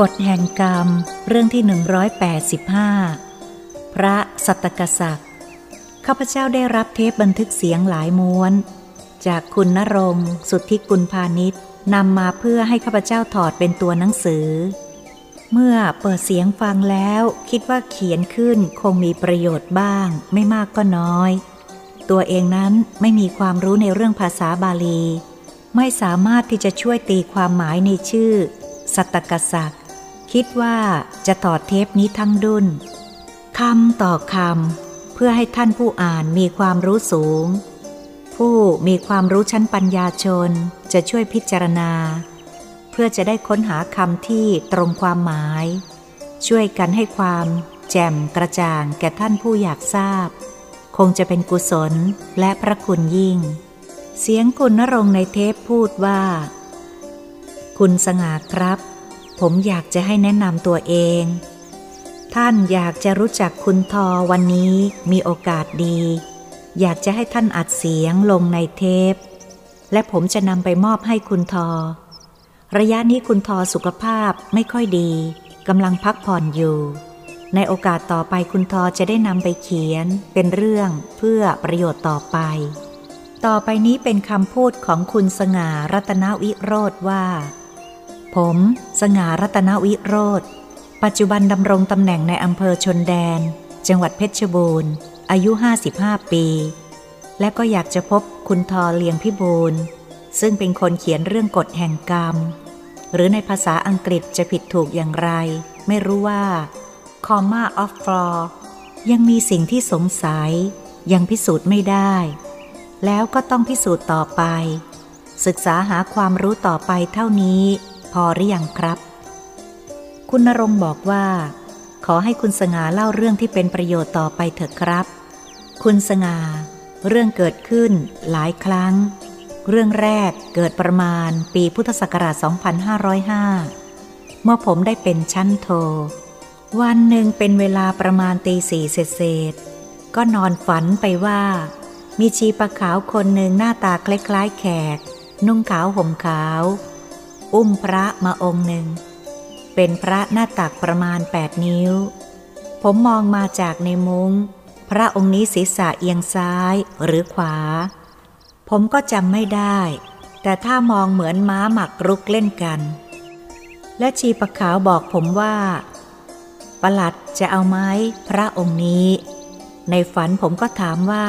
กฎแห่งกรรมเรื่องที่ 185 พระสัตกษัตริย์ข้าพเจ้าได้รับเทปบันทึกเสียงหลายม้วน จากคุณนรงสุทธิกุลพาณิชย์นำมาเพื่อให้ข้าพเจ้าถอดเป็นตัวหนังสือ เมื่อเปิดเสียงฟังแล้วคิดว่าเขียนขึ้นคงมีประโยชน์บ้าง ไม่มากก็น้อย ตัวเองนั้นไม่มีความรู้ในเรื่องภาษาบาลี ไม่สามารถที่จะช่วยตีความหมายในชื่อ สัตกษัตริย์ คิดว่าจะต่อเทปนี้ทั้งดุนคำต่อคำเพื่อให้ท่านผู้อ่านมีความรู้สูง ผู้มีความรู้ชั้นปัญญาชนจะช่วยพิจารณา เพื่อจะได้ค้นหาคำที่ตรงความหมาย ช่วยกันให้ความแจ่มกระจ่างแก่ท่านผู้อยากทราบ คงจะเป็นกุศลและพระคุณยิ่ง เสียงคุณนรงในเทปพูดว่า คุณสง่าครับ ผมอยากจะให้แนะนำตัวเอง ท่านอยากจะรู้จักคุณทอวันนี้มีโอกาสดี อยากจะให้ท่านอัดเสียงลงในเทป และผมจะนำไปมอบให้คุณทอ ระยะนี้คุณทอสุขภาพไม่ค่อยดีกำลังพักผ่อนอยู่ ในโอกาสต่อไปคุณทอจะได้นำไปเขียน เป็นเรื่องเพื่อประโยชน์ต่อไป ต่อไปนี้เป็นคำพูดของคุณสง่ารัตนวิโรธว่า ผม สง่ารัตนวิโรธ ปัจจุบันดำรงตำแหน่งในอำเภอชนแดน จังหวัดเพชรบูรณ์ อายุ 55 ปี และก็อยากจะพบคุณทอเลียงพิบูลซึ่งเป็นคนเขียนเรื่องกฎแห่งกรรม หรือในภาษาอังกฤษจะผิดถูกอย่างไร ไม่รู้ว่า comma of floor ยังมีสิ่งที่สงสัย ยังพิสูจน์ไม่ได้ แล้วก็ต้องพิสูจน์ต่อไป ศึกษาหาความรู้ต่อไปเท่านี้ พอหรือยังครับ คุณนรงบอกว่า ขอให้คุณสง่าเล่าเรื่องที่เป็นประโยชน์ต่อไปเถอะครับ คุณสง่าเรื่องเกิดขึ้นหลายครั้ง เรื่องแรกเกิดประมาณปีพุทธศักราช 2505 เมื่อผมได้เป็นชั้นโท วันหนึ่งเป็นเวลาประมาณตีสี่เศษก็นอนฝันไปว่า มีชีปะขาวคนหนึ่งหน้าตาคล้ายๆแขก นุ่งขาวห่มขาว อุ้มพระมาองค์หนึ่ง เป็นพระหน้าตักประมาณแปดนิ้ว ผมมองมาจากในมุง้ง พระองค์นี้ศีรษะเอียงซ้ายหรือขวา ผมก็จำไม่ได้ แต่ถ้ามองเหมือนม้าหมักรุกเล่นกัน และชีปะขาวบอกผมว่าประหลัดจะเอาไหมพระองค์นี้ ในฝันผมก็ถามว่า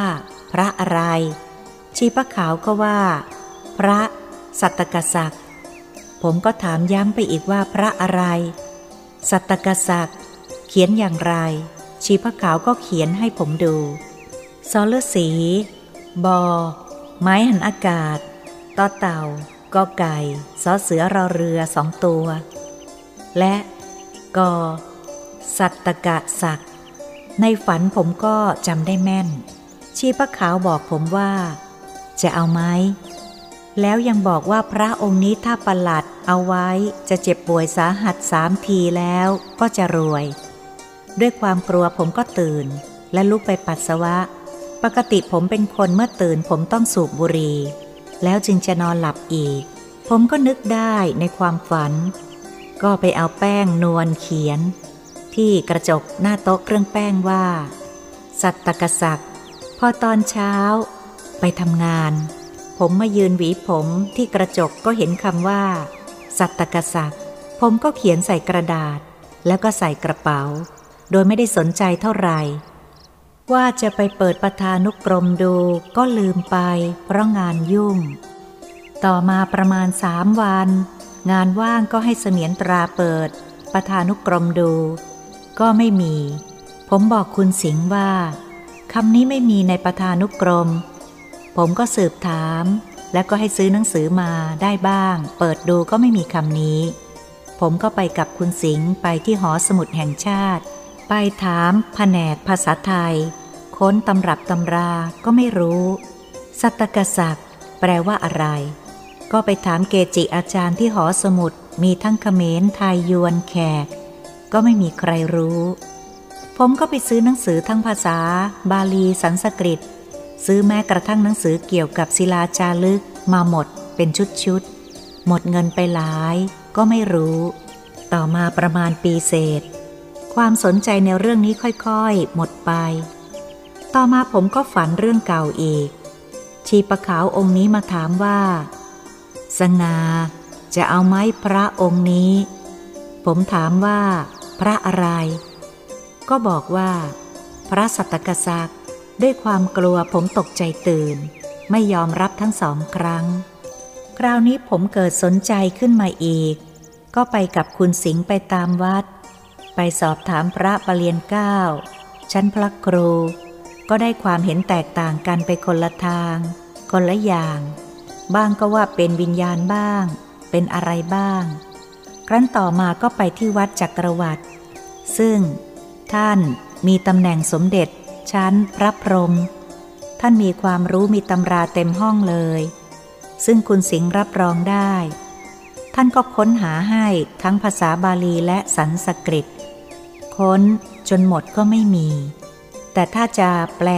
พระอะไร ชีปะขาวก็ว่า พระสัตตกษัตริย์ ผมก็ถามย้ำไปอีกว่าพระอะไร สัตกษัตริย์เขียนอย่างไร ชีพะขาวก็เขียนให้ผมดูซอลสี บอ ไม้หันอากาศต่อเต่าก็ไก่ซอเสือรอเรือสองตัว และกอสัตตกะศักในฝันผมก็จำได้แม่น ชีพะขาวบอกผมว่า จะเอาไหม แล้วยังบอกว่าพระองค์นี้ถ้าประหลัดเอาไว้จะเจ็บป่วยสาหัสสามทีแล้วก็จะรวย ด้วยความกลัวผมก็ตื่น และลุกไปปัสสาวะ ปกติผมเป็นคนเมื่อตื่นผมต้องสูบบุหรี่แล้วจึงจะนอนหลับอีก ผมก็นึกได้ในความฝัน ก็ไปเอาแป้งนวลเขียน ที่กระจกหน้าโต๊ะเครื่องแป้งว่า สัตตกษัตริย์พอตอนเช้า ไปทำงาน ผมมายืนหวีผมที่กระจกก็เห็นคำว่า สัตตกษัตริย์ ผมก็เขียนใส่กระดาษ แล้วก็ใส่กระเป๋า โดยไม่ได้สนใจเท่าไหร่ ว่าจะไปเปิดประธานุกรมดูก็ลืมไปเพราะงานยุ่ง ต่อมาประมาณสามวัน งานว่างก็ให้เสมียนตราเปิด ประธานุกรมดู ก็ไม่มี ผมบอกคุณสิงห์ว่าคำนี้ไม่มีในประธานุกรม ผมก็สืบถาม แล้วก็ให้ซื้อหนังสือมาได้บ้าง เปิดดูก็ไม่มีคำนี้ ผมก็ไปกับคุณสิงห์ไปที่หอสมุดแห่งชาติ ไปถามแผนกภาษาไทย ค้นตำรับตำราก็ไม่รู้ สัตกษัตริย์แปลว่าอะไร ก็ไปถามเกจิอาจารย์ที่หอสมุดมีทั้งเขมรไทยยวนแขก ก็ไม่มีใครรู้ ผมก็ไปซื้อหนังสือทั้งภาษา บาลีสันสกฤต ซื้อแม้กระทั่งหนังสือเกี่ยวกับศิลาจารึกมาหมดเป็นชุดๆ หมดเงินไปหลายก็ไม่รู้ ต่อมาประมาณปีเศษ ความสนใจในเรื่องนี้ค่อยๆ หมดไป ต่อมาผมก็ฝันเรื่องเก่าอีก ชีปะขาวองค์นี้มาถามว่า สงาจะเอาไหมพระองค์นี้ ผมถามว่า พระอะไร ก็บอกว่า พระสัตตกษัตริย์ ด้วยความกลัวผมตกใจตื่น ไม่ยอมรับทั้งสองครั้ง คราวนี้ผมเกิดสนใจขึ้นมาอีก ก็ไปกับคุณสิงห์ไปตามวัด ไปสอบถามพระปรริยนเก้าชั้นพระครู ก็ได้ความเห็นแตกต่างกันไปคนละทาง คนละอย่าง บ้างก็ว่าเป็นวิญญาณบ้าง เป็นอะไรบ้าง ครั้นต่อมาก็ไปที่วัดจักรวรรดิซึ่งท่านมีตำแหน่งสมเด็จ ชั้น พระพรหมท่านมีความรู้มีตำราเต็มห้องเลย ซึ่งคุณสิงห์รับรองได้ ท่านก็ค้นหาให้ทั้งภาษาบาลีและสันสกฤต ค้นจนหมดก็ไม่มี แต่ถ้าจะแปล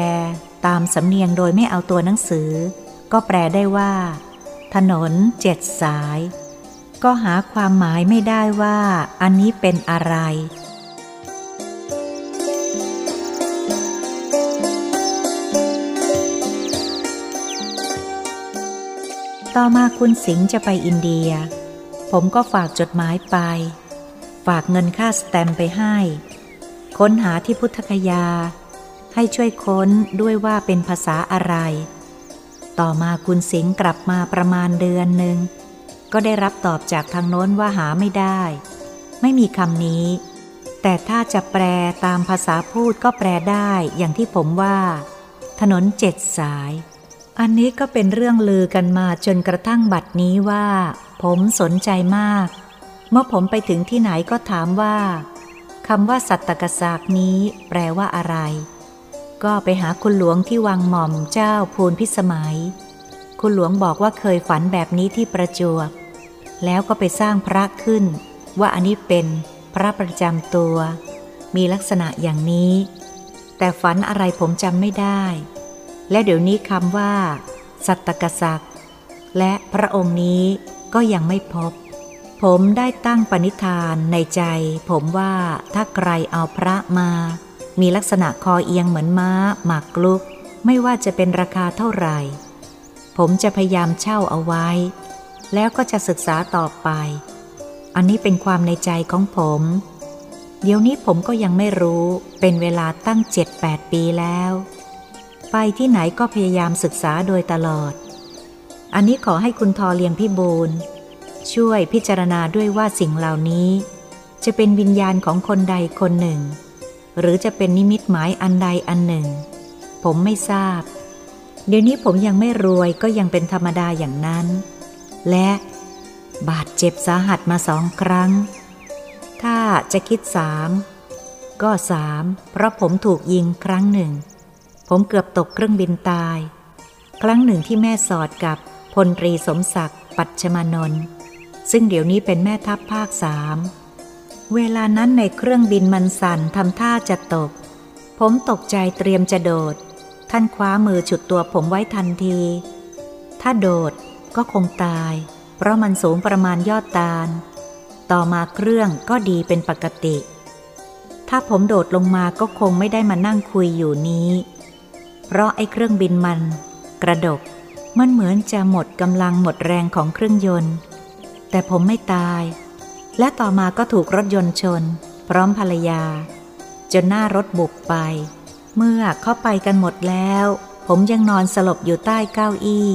ตามสำเนียงโดยไม่เอาตัวหนังสือ ก็แปลได้ว่า ถนนเจ็ดสาย ก็หาความหมายไม่ได้ว่าอันนี้เป็นอะไร ต่อมาคุณสิงห์จะไปอินเดีย ผมก็ฝากจดหมายไป ฝากเงินค่าสแตมไปให้ ค้นหาที่พุทธคยา ให้ช่วยค้นด้วยว่าเป็นภาษาอะไร ต่อมาคุณสิงห์กลับมาประมาณเดือนหนึ่ง ก็ได้รับตอบจากทางโน้นว่าหาไม่ได้ ไม่มีคำนี้ แต่ถ้าจะแปลตามภาษาพูดก็แปลได้อย่างที่ผมว่า ถนนเจ็ดสาย อันนี้ก็เป็นเรื่องลือกันมาจนกระทั่งบัดนี้ว่า ผมสนใจมาก เมื่อผมไปถึงที่ไหนก็ถามว่าคำว่าสัตตกษากนี้ แปลว่าอะไร ก็ไปหาคุณหลวงที่วังหม่อมเจ้าภูนพิสมัย คุณหลวงบอกว่าเคยฝันแบบนี้ที่ประจวบ แล้วก็ไปสร้างพระขึ้น ว่าอันนี้เป็นพระประจำตัว มีลักษณะอย่างนี้ แต่ฝันอะไรผมจำไม่ได้ และเดี๋ยวนี้คำว่า สัตตกษัตริย์ และพระองค์นี้ก็ยังไม่พบ ผมได้ตั้งปณิธานในใจ ผมว่าถ้าใครเอาพระมา มีลักษณะคอเอียงเหมือนม้าหมากลุก ไม่ว่าจะเป็นราคาเท่าไหร่ ผมจะพยายามเช่าเอาไว้ แล้วก็จะศึกษาต่อไป อันนี้เป็นความในใจของผม เดี๋ยวนี้ผมก็ยังไม่รู้เป็นเวลาตั้งเจ็ดแปดปีแล้ว ไปที่ไหนก็พยายามศึกษาโดยตลอด อันนี้ขอให้คุณทอเลียงพี่บูลช่วยพิจารณาด้วยว่าสิ่งเหล่านี้ จะเป็นวิญญาณของคนใดคนหนึ่ง หรือจะเป็นนิมิตหมายอันใดอันหนึ่ง ผมไม่ทราบ เดี๋ยวนี้ผมยังไม่รวยก็ยังเป็นธรรมดาอย่างนั้น และบาดเจ็บสาหัสมาสองครั้ง ถ้าจะคิดสามก็สามเพราะผมถูกยิงครั้งหนึ่ง ผมเกือบตกเครื่องบินตาย ครั้งหนึ่งที่แม่สอดกับพลตรีสมศักดิ์ปัจฉมานนท์ซึ่งเดี๋ยวนี้เป็นแม่ทัพภาคสามเวลานั้นในเครื่องบินมันสั่นทำท่าจะตก ผมตกใจเตรียมจะโดด ท่านคว้ามือฉุดตัวผมไว้ทันที ถ้าโดดก็คงตาย เพราะมันสูงประมาณยอดตาล ต่อมาเครื่องก็ดีเป็นปกติ ถ้าผมโดดลงมาก็คงไม่ได้มานั่งคุยอยู่นี้ เพราะไอ้เครื่องบินมัน กระดก มันเหมือนจะหมดกำลังหมดแรงของเครื่องยนต์ แต่ผมไม่ตาย และต่อมาก็ถูกรถยนต์ชน พร้อมภรรยา จนหน้ารถบุกไป เมื่อเข้าไปกันหมดแล้ว ผมยังนอนสลบอยู่ใต้เก้าอี้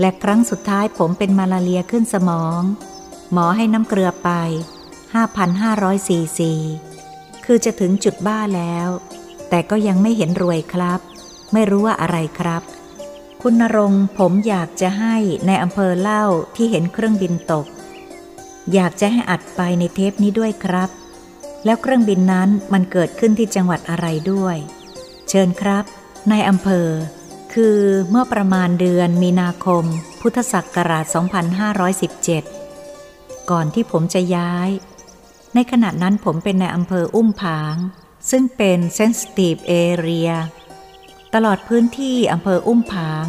และครั้งสุดท้ายผมเป็นมาลาเรียขึ้นสมอง หมอให้น้ำเกลือไป 5,500ซีซีคือจะถึงจุดบ้าแล้ว แต่ก็ยังไม่เห็นรวยครับ ไม่รู้ว่าอะไรครับ คุณนรงผมอยากจะให้ในอำเภอเล่าที่เห็นเครื่องบินตก อยากจะให้อัดไปในเทปนี้ด้วยครับ แล้วเครื่องบินนั้นมันเกิดขึ้นที่จังหวัดอะไรด้วย เชิญครับ ในอำเภอ คือเมื่อประมาณเดือนมีนาคม พุทธศักราช 2517 ก่อนที่ผมจะย้าย ในขณะนั้นผมเป็นในอำเภออุ้มผาง ซึ่งเป็น sensitive area ตลอดพื้นที่อำเภออุ้มผาง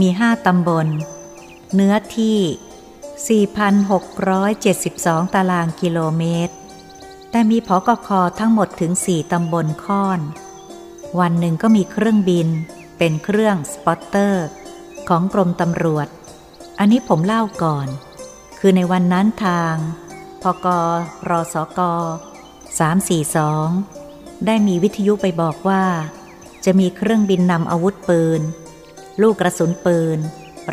มีห้าตำบล เนื้อที่ 4,672 ตารางกิโลเมตร แต่มีพอกคอทั้งหมดถึง4ตำบลค่อน วันหนึ่งก็มีเครื่องบิน เป็นเครื่องสปอตเตอร์ ของกรมตำรวจ อันนี้ผมเล่าก่อน คือในวันนั้นทางพกรสก342 ได้มีวิทยุไปบอกว่า จะมีเครื่องบินนำอาวุธปืน ลูกกระสุนปืน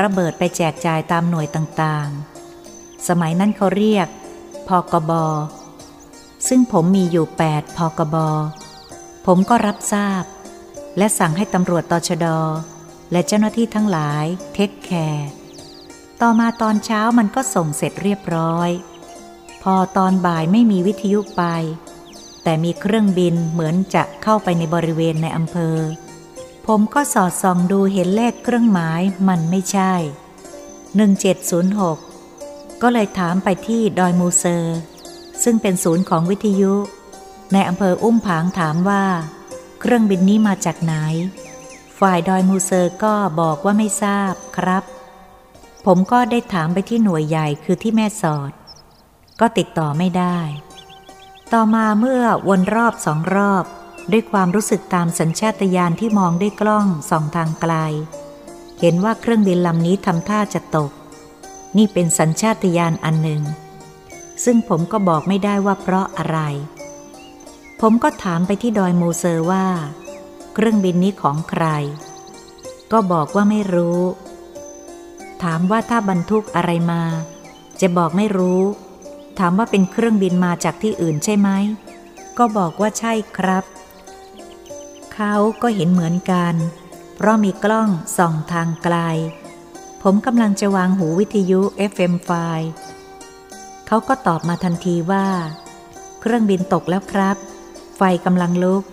ระเบิดไปแจกจ่ายตามหน่วยต่างๆ สมัยนั้นเขาเรียกพกบ ซึ่งผมมีอยู่ 8พกบ ผมก็รับทราบ และสั่งให้ตำรวจตชด และเจ้าหน้าที่ทั้งหลายเทคแคร์ต่อมาตอนเช้ามันก็ส่งเสร็จเรียบร้อย พอตอนบ่ายไม่มีวิทยุไป แต่มีเครื่องบินเหมือนจะเข้าไปในบริเวณในอำเภอ ผมก็สอดส่องดูเห็นเลขเครื่องหมายมันไม่ใช่ 1706 ก็เลยถามไปที่ดอยมูเซอร์ ซึ่งเป็นศูนย์ของวิทยุ ในอำเภออุ้มผางถามว่า เครื่องบินนี้มาจากไหน ฝ่ายดอยมูเซอร์ก็บอกว่าไม่ทราบครับ ผมก็ได้ถามไปที่หน่วยใหญ่คือที่แม่สอด ก็ติดต่อไม่ได้ ต่อมาเมื่อวนรอบสองรอบ ด้วยความรู้สึกตามสัญชาตญาณที่มองด้วยกล้องส่องทางไกล เห็นว่าเครื่องบินลำนี้ทำท่าจะตก นี่เป็นสัญชาตญาณอันหนึ่ง ซึ่งผมก็บอกไม่ได้ว่าเพราะอะไร ผมก็ถามไปที่ดอยมูเซอร์ว่า เครื่องบินนี้ของใคร ก็บอกว่าไม่รู้ ถามว่าถ้าบรรทุกอะไรมา จะบอกไม่รู้ ถามว่าเป็นเครื่องบินมาจากที่อื่นใช่ไหม ก็บอกว่าใช่ครับ เขาก็เห็นเหมือนกัน เพราะมีกล้องส่องทางไกล ผมกำลังจะวางหูวิทยุ FM ไฟเขาก็ตอบมาทันทีว่า เครื่องบินตกแล้วครับ ไฟกำลังลุก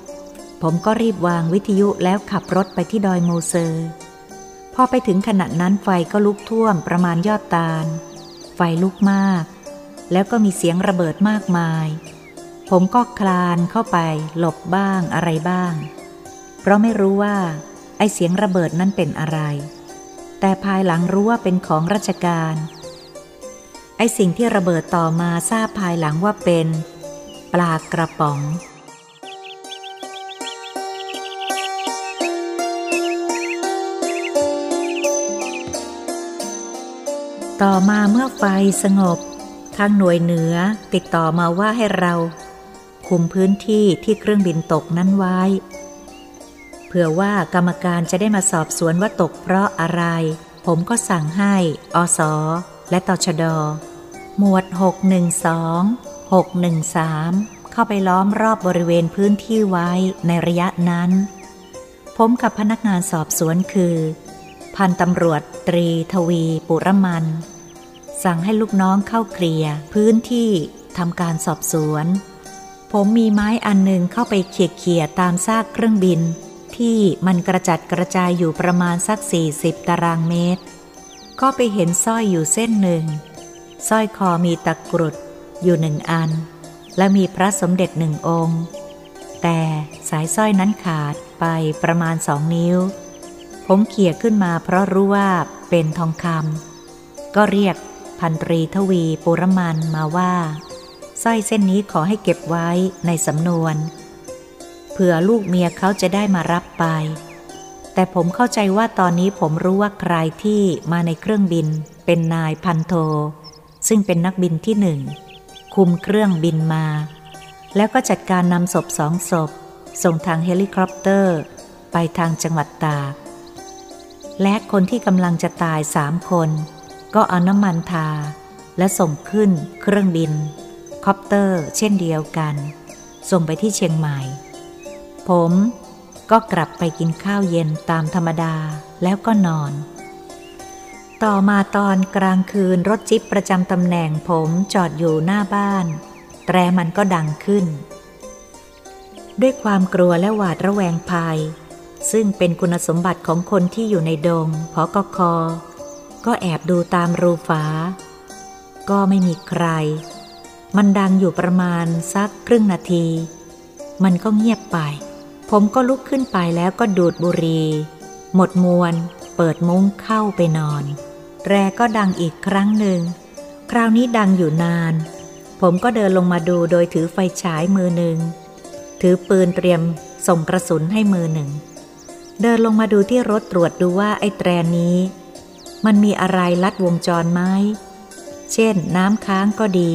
ผมก็รีบวางวิทยุแล้วขับรถไปที่ดอยโมเซอร์พอไปถึงขณะนั้นไฟก็ลุกท่วมประมาณยอดตาล ไฟลุกมาก แล้วก็มีเสียงระเบิดมากมาย ผมก็คลานเข้าไป หลบบ้างอะไรบ้าง เพราะไม่รู้ว่า ไอเสียงระเบิดนั้นเป็นอะไร แต่ภายหลังรู้ว่าเป็นของราชการ ไอสิ่งที่ระเบิดต่อมาทราบภายหลังว่าเป็น ปลากระป๋องต่อมาเมื่อไฟสงบ ทางหน่วยเหนือติดต่อมาว่าให้เรา คุมพื้นที่ที่เครื่องบินตกนั้นไว้ เผื่อว่ากรรมการจะได้มาสอบสวนว่าตกเพราะอะไร ผมก็สั่งให้อสอและตชด หมวด 612 613 เข้าไปล้อมรอบบริเวณพื้นที่ไว้ในระยะนั้น ผมกับพนักงานสอบสวนคือ พันตำรวจตรีทวี ปุรมัน สั่งให้ลูกน้องเข้าเคลียร์พื้นที่ทำการสอบสวน ผมมีไม้อันหนึ่งเข้าไปเขี่ยๆตามซากเครื่องบิน ที่มันกระจัดกระจายอยู่ประมาณสัก 40 ตารางเมตร ก็ไปเห็นสร้อยอยู่เส้นหนึ่งสร้อยคอมีตะกรุดอยู่หนึ่งอัน และมีพระสมเด็จหนึ่งองค์ แต่สายสร้อยนั้นขาดไปประมาณสองนิ้ว ผมเขี่ยขึ้นมาเพราะรู้ว่าเป็นทองคำก็เรียก พันตรีทวีปุรมันมาว่าสร้อยเส้นนี้ขอให้เก็บไว้ในสำนวน เผื่อลูกเมียเขาจะได้มารับไป แต่ผมเข้าใจว่าตอนนี้ผมรู้ว่าใครที่มาในเครื่องบิน เป็นนายพันโท ซึ่งเป็นนักบินที่หนึ่ง คุมเครื่องบินมา แล้วก็จัดการนำศพสองศพ ส่งทางเฮลิคอปเตอร์ ไปทางจังหวัดตาก และคนที่กำลังจะตายสามคน ก็เอาน้ำมันทา และส่งขึ้นเครื่องบิน คอปเตอร์ เช่นเดียวกัน ส่งไปที่เชียงใหม่ ผมก็กลับไปกินข้าวเย็นตามธรรมดาแล้วก็นอน ต่อมาตอนกลางคืนรถจิ๊บประจำตำแหน่งผมจอดอยู่หน้าบ้าน แตรมันก็ดังขึ้น ด้วยความกลัวและหวาดระแวงภัย ซึ่งเป็นคุณสมบัติของคนที่อยู่ในดงพอกค ก็แอบดูตามรูฝา ก็ไม่มีใคร มันดังอยู่ประมาณสักครึ่งนาที มันก็เงียบไป ผมก็ลุกขึ้นไปแล้วก็ดูดบุหรี่หมดมวนเปิดมุ้งเข้าไปนอน แรก็ดังอีกครั้งหนึ่ง คราวนี้ดังอยู่นาน ผมก็เดินลงมาดูโดยถือไฟฉายมือหนึ่ง ถือปืนเตรียมส่งกระสุนให้มือหนึ่ง เดินลงมาดูที่รถตรวจดูว่าไอ้แตรนี้ มันมีอะไรลัดวงจรไหม เช่น น้ำค้างก็ดี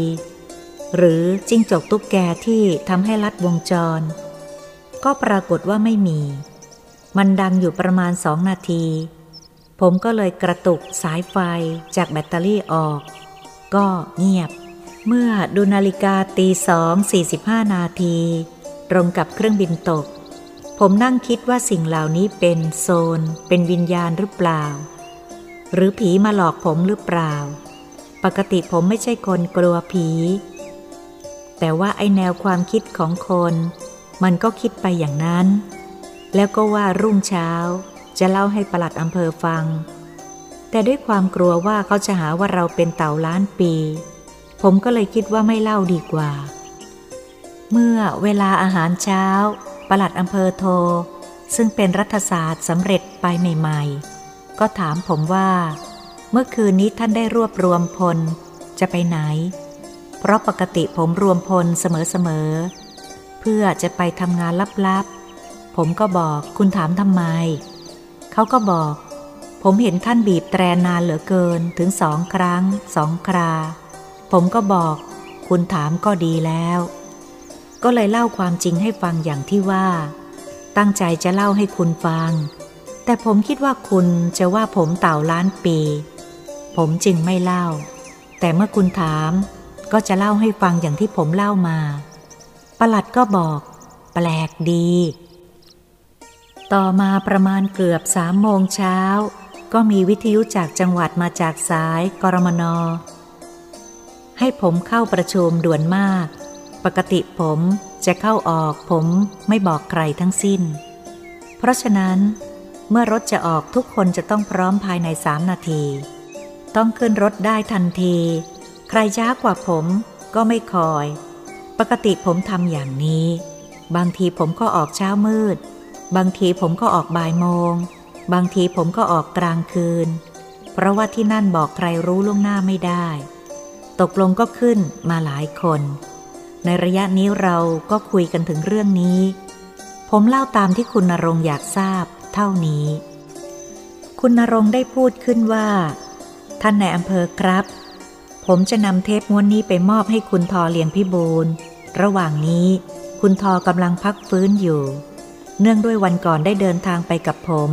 หรือจิ้งจกตุ๊กแกที่ทำให้ลัดวงจร ก็ปรากฏว่าไม่มี มันดังอยู่ประมาณสองนาที ผมก็เลยกระตุกสายไฟจากแบตเตอรี่ออก ก็เงียบ เมื่อดูนาฬิกาตีสองสี่สิบห้านาที ตรงกับเครื่องบินตก ผมนั่งคิดว่าสิ่งเหล่านี้เป็นโซน เป็นวิญญาณหรือเปล่า หรือผีมาหลอกผมหรือเปล่า ปกติผมไม่ใช่คนกลัวผี แต่ว่าไอแนวความคิดของคน มันก็คิดไปอย่างนั้น แล้วก็ว่ารุ่งเช้า จะเล่าให้ปลัดอำเภอฟัง แต่ด้วยความกลัวว่าเขาจะหาว่าเราเป็นเต่าล้านปี ผมก็เลยคิดว่าไม่เล่าดีกว่า เมื่อเวลาอาหารเช้า ปลัดอำเภอโทรซึ่งเป็นรัฐศาสตร์สำเร็จไปใหม่ ๆ ก็ถามผมว่า เมื่อคืนนี้ท่านได้รวบรวมพล จะไปไหน เพราะปกติผมรวมพลเสมอๆ เพื่อจะไปทำงานลับๆ ผมก็บอกคุณถามทำไม เขาก็บอก ผมเห็นท่านบีบแตรนานเหลือเกินถึงสองครั้งสองครา ผมก็บอก คุณถามก็ดีแล้ว ก็เลยเล่าความจริงให้ฟังอย่างที่ว่า ตั้งใจจะเล่าให้คุณฟัง แต่ผมคิดว่าคุณจะว่าผมเต่าล้านปี ผมจึงไม่เล่า แต่เมื่อคุณถาม ก็จะเล่าให้ฟังอย่างที่ผมเล่ามา ประหลัดก็บอก แปลกดี ต่อมาประมาณเกือบสามโมงเช้า ก็มีวิทยุจากจังหวัดมาจากสายกรมนให้ผมเข้าประชุมด่วนมาก ปกติผมจะเข้าออกผมไม่บอกใครทั้งสิ้น เพราะฉะนั้น เมื่อรถจะออกทุกคนจะต้องพร้อมภายในสามนาที ต้องขึ้นรถได้ทันที ใครช้ากว่าผมก็ไม่คอย ปกติผมทำอย่างนี้ บางทีผมก็ออกเช้ามืด บางทีผมก็ออกบ่ายโมง บางทีผมก็ออกกลางคืน เพราะว่าที่นั่นบอกใครรู้ล่วงหน้าไม่ได้ ตกลงก็ขึ้นมาหลายคน ในระยะนี้เราก็คุยกันถึงเรื่องนี้ ผมเล่าตามที่คุณนรงอยากทราบ เท่านี้ คุณนรงได้พูดขึ้นว่า ท่านในอำเภอครับ ผมจะนำเทปม้วนนี้ไปมอบให้คุณทอเลียงพิบูลระหว่างนี้คุณทอกำลังพักฟื้นอยู่ เนื่องด้วยวันก่อนได้เดินทางไปกับผม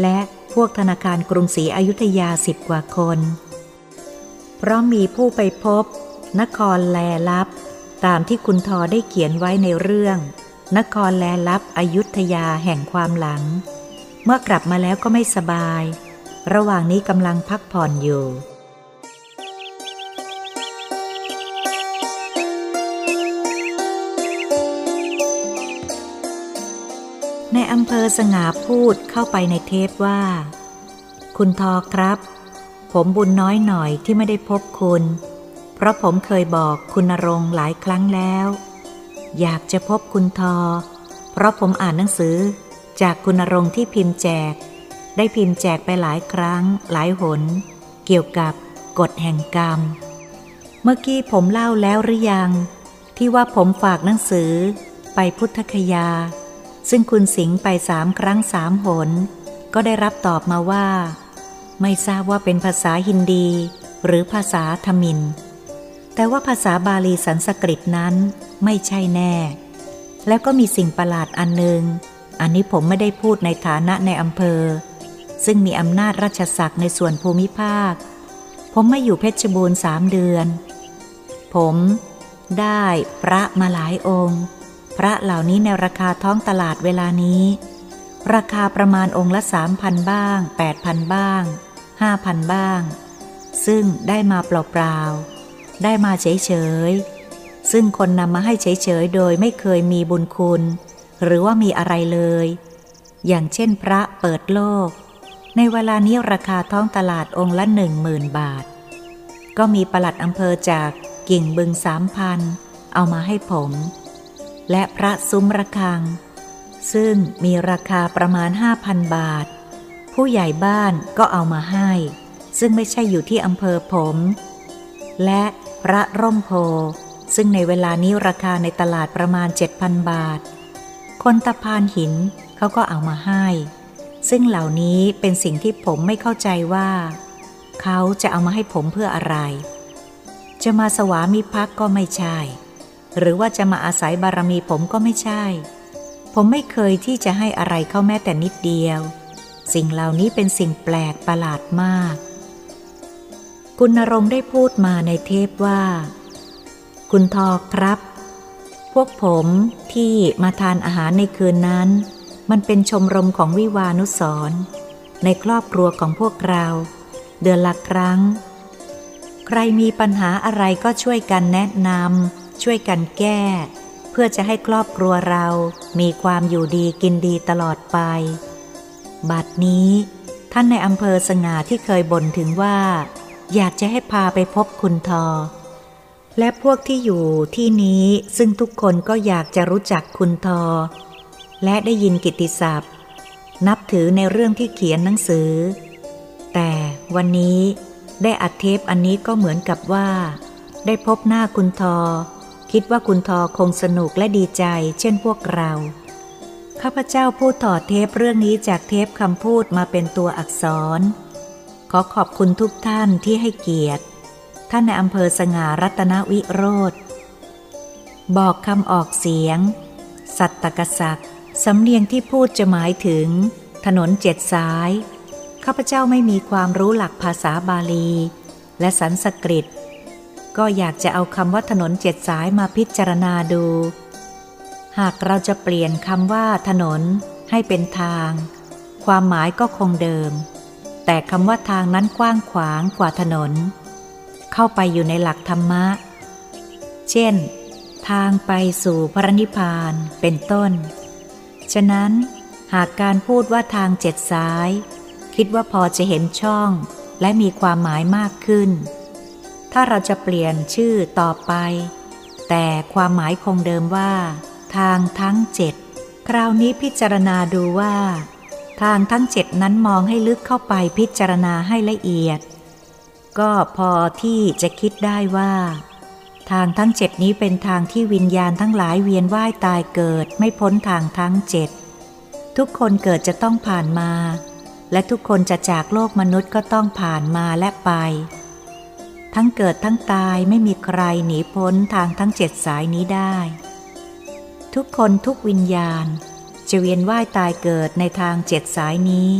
และพวกธนาคารกรุงศรีอยุธยาสิบกว่าคน เพราะมีผู้ไปพบ นครแลลับ ตามที่คุณทอได้เขียนไว้ในเรื่อง นครแลลับอยุธยาแห่งความหลัง เมื่อกลับมาแล้วก็ไม่สบาย ระหว่างนี้กำลังพักผ่อนอยู่ ในอำเภอสงาพูดเข้าไปในเทปว่า คุณทอครับ ผมบุญน้อยหน่อยที่ไม่ได้พบคุณ เพราะผมเคยบอกคุณนรงหลายครั้งแล้ว อยากจะพบคุณทอ เพราะผมอ่านหนังสือ จากคุณรงค์ที่พิมพ์แจก ได้พิมพ์แจกไปหลายครั้ง หลายหน เกี่ยวกับกฎแห่งกรรม เมื่อกี้ผมเล่าแล้วหรือยัง ที่ว่าผมฝากหนังสือ ไปพุทธคยา ซึ่งคุณสิงห์ไปสามครั้งสามหน ก็ได้รับตอบมาว่า ไม่ทราบว่าเป็นภาษาฮินดี หรือภาษาทมิน แต่ว่าภาษาบาลีสันสกฤตนั้น ไม่ใช่แน่ แล้วก็มีสิ่งประหลาดอันหนึ่งอันนี้ผมไม่ได้พูดในฐานะในอำเภอ ซึ่งมีอำนาจราชศักดิ์ในส่วนภูมิภาค ผมมาอยู่เพชรบูรณ์สามเดือน ผมได้พระมาหลายองค์ พระเหล่านี้ในราคาท้องตลาดเวลานี้ ราคาประมาณองค์ละสามพันบ้างแปดพันบ้างห้าพันบ้าง ซึ่งได้มาเปล่าๆ ได้มาเฉยๆ ซึ่งคนนำมาให้เฉยๆโดยไม่เคยมีบุญคุณ หรือว่ามีอะไรเลย อย่างเช่นพระเปิดโลก ในเวลานี้ราคาท้องตลาดองค์ละหนึ่งหมื่นบาท ก็มีประหลัดอำเภอจากกิ่งบึงสามพันเอามาให้ผม และพระซุ้มระฆัง ซึ่งมีราคาประมาณห้าพันบาท ผู้ใหญ่บ้านก็เอามาให้ ซึ่งไม่ใช่อยู่ที่อำเภอผม และพระร่มโพ ซึ่งในเวลานี้ราคาในตลาดประมาณ 7,000 บาท คนตะพานหินเขาก็เอามาให้ ซึ่งเหล่านี้เป็นสิ่งที่ผมไม่เข้าใจว่า เขาจะเอามาให้ผมเพื่ออะไร จะมาสวามิภักดิ์ก็ไม่ใช่ หรือว่าจะมาอาศัยบารมีผมก็ไม่ใช่ ผมไม่เคยที่จะให้อะไรเขาแม้แต่นิดเดียว สิ่งเหล่านี้เป็นสิ่งแปลกประหลาดมาก คุณนรงได้พูดมาในเทปว่า คุณทอครับ พวกผมที่มาทานอาหารในคืนนั้น มันเป็นชมรมของวิวานุสรในครอบครัวของพวกเรา เดือนละครั้ง ใครมีปัญหาอะไรก็ช่วยกันแนะนำช่วยกันแก้ เพื่อจะให้ครอบครัวเรามีความอยู่ดีกินดีตลอดไป บัดนี้ท่านในอำเภอสง่าที่เคยบ่นถึงว่า อยากจะให้พาไปพบคุณทอ และพวกที่อยู่ที่นี้ซึ่งทุกคนก็อยากจะรู้จักคุณทอ และได้ยินกิตติศัพท์ นับถือในเรื่องที่เขียนหนังสือ แต่วันนี้ได้อัดเทปอันนี้ก็เหมือนกับว่า ได้พบหน้าคุณทอ คิดว่าคุณทอคงสนุกและดีใจ เช่นพวกเราข้าพเจ้าพูดต่อเทปเรื่องนี้จากเทปคำพูดมาเป็นตัวอักษร ขอขอบคุณทุกท่านที่ให้เกียรติ ท่านในอำเภอสง่ารัตนวิโรธ บอกคำออกเสียง สัตตกษักสำเนียงที่พูดจะหมายถึง ถนนเจ็ดสาย ข้าพเจ้าไม่มีความรู้หลักภาษาบาลี และสันสกฤต ก็อยากจะเอาคำว่าถนนเจ็ดสายมาพิจารณาดู หากเราจะเปลี่ยนคำว่าถนนให้เป็นทาง ความหมายก็คงเดิม แต่คำว่าทางนั้นกว้างขวางกว่าถนน เข้าไปอยู่ในหลักธรรมะ เช่น ทางไปสู่พระนิพพานเป็นต้น ฉะนั้นหากการพูดว่าทางเจ็ดสาย คิดว่าพอจะเห็นช่องและมีความหมายมากขึ้น ถ้าเราจะเปลี่ยนชื่อต่อไป แต่ความหมายคงเดิมว่า ทางทั้งเจ็ดคราวนี้พิจารณาดูว่า ทางทั้งเจ็ดนั้นมองให้ลึกเข้าไปพิจารณาให้ละเอียด ก็พอที่จะคิดได้ว่า ทางทั้งเจ็ดนี้เป็นทางที่วิญญาณทั้งหลายเวียนว่ายตายเกิดไม่พ้นทางทั้งเจ็ดทุกคนเกิดจะต้องผ่านมา และทุกคนจะจากโลกมนุษย์ก็ต้องผ่านมาและไป ทั้งเกิดทั้งตายไม่มีใครหนีพ้นทางทั้งเจ็ดสายนี้ได้ ทุกคนทุกวิญญาณ จะเวียนว่ายตายเกิดในทางเจ็ดสายนี้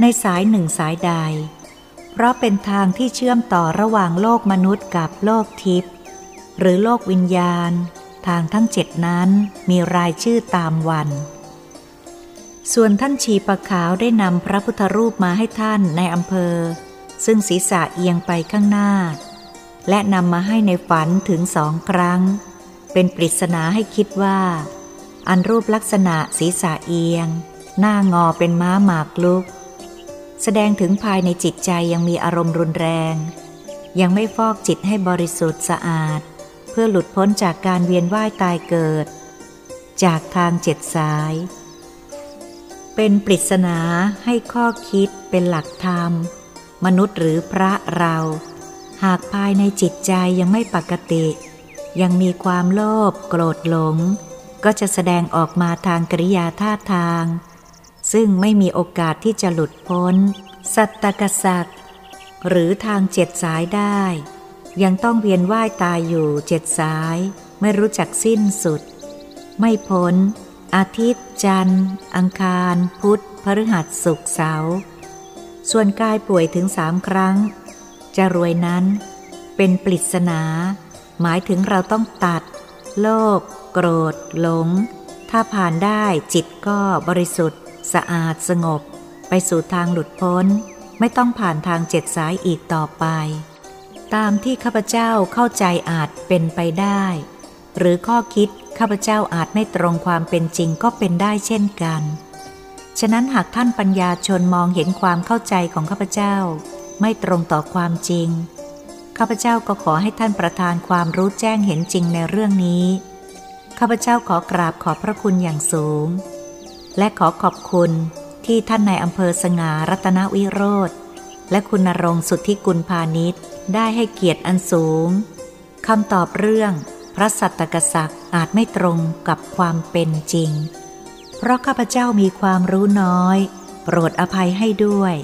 ในสายหนึ่งสายใด เพราะเป็นทางที่เชื่อมต่อระหว่างโลกมนุษย์กับโลกทิพย์หรือโลกวิญญาณ ทางทั้งเจ็ดนั้นมีรายชื่อตามวัน ส่วนท่านชีปะขาวได้นำพระพุทธรูปมาให้ท่านในอำเภอ ซึ่งศีรษะเอียงไปข้างหน้า และนำมาให้ในฝันถึงสองครั้ง เป็นปริศนาให้คิดว่า อันรูปลักษณะศีรษะเอียง หน้างอเป็นม้าหมากลุก แสดงถึงภายในจิตใจยังมีอารมณ์รุนแรง ยังไม่ฟอกจิตให้บริสุทธิ์สะอาด เพื่อหลุดพ้นจากการเวียนว่ายตายเกิด จากทางเจ็ดสาย เป็นปริศนาให้ข้อคิดเป็นหลักธรรม มนุษย์หรือพระเรา หากภายในจิตใจยังไม่ปกติ ยังมีความโลภโกรธหลง ก็จะแสดงออกมาทางกริยาท่าทาง ซึ่งไม่มีโอกาสที่จะหลุดพ้น สัตตกษัตริย์ หรือทางเจ็ดสายได้ ยังต้องเวียนว่ายตายอยู่เจ็ดสาย ไม่รู้จักสิ้นสุด ไม่พ้น อาทิตย์ จันทร์ อังคาร พุธพฤหัสศุกร์เสาร์ส่วนกายป่วยถึงสามครั้ง จะรวยนั้นเป็นปริศนา หมายถึงเราต้องตัด โลภโกรธ หลง ถ้าผ่านได้จิตก็บริสุทธิ์ สะอาดสงบ ไปสู่ทางหลุดพ้น ไม่ต้องผ่านทางเจ็ดสายอีกต่อไป ตามที่ข้าพเจ้าเข้าใจอาจเป็นไปได้ หรือข้อคิดข้าพเจ้าอาจไม่ตรงความเป็นจริงก็เป็นได้เช่นกัน ฉะนั้นหากท่านปัญญาชนมองเห็นความเข้าใจของข้าพเจ้า ไม่ตรงต่อความจริง ข้าพเจ้าก็ขอให้ท่านประทานความรู้แจ้งเห็นจริงในเรื่องนี้ ข้าพเจ้าขอกราบขอบพระคุณอย่างสูง และขอขอบคุณที่ท่านในอำเภอสง่ารัตนวิโรธและคุณนรงสุทธิกุลพาณิชย์ ได้ให้เกียรติอันสูงคำตอบเรื่องพระสัตตกษักดิ์อาจไม่ตรงกับความเป็นจริง เพราะข้าพเจ้ามีความรู้น้อย โปรดอภัยให้ด้วย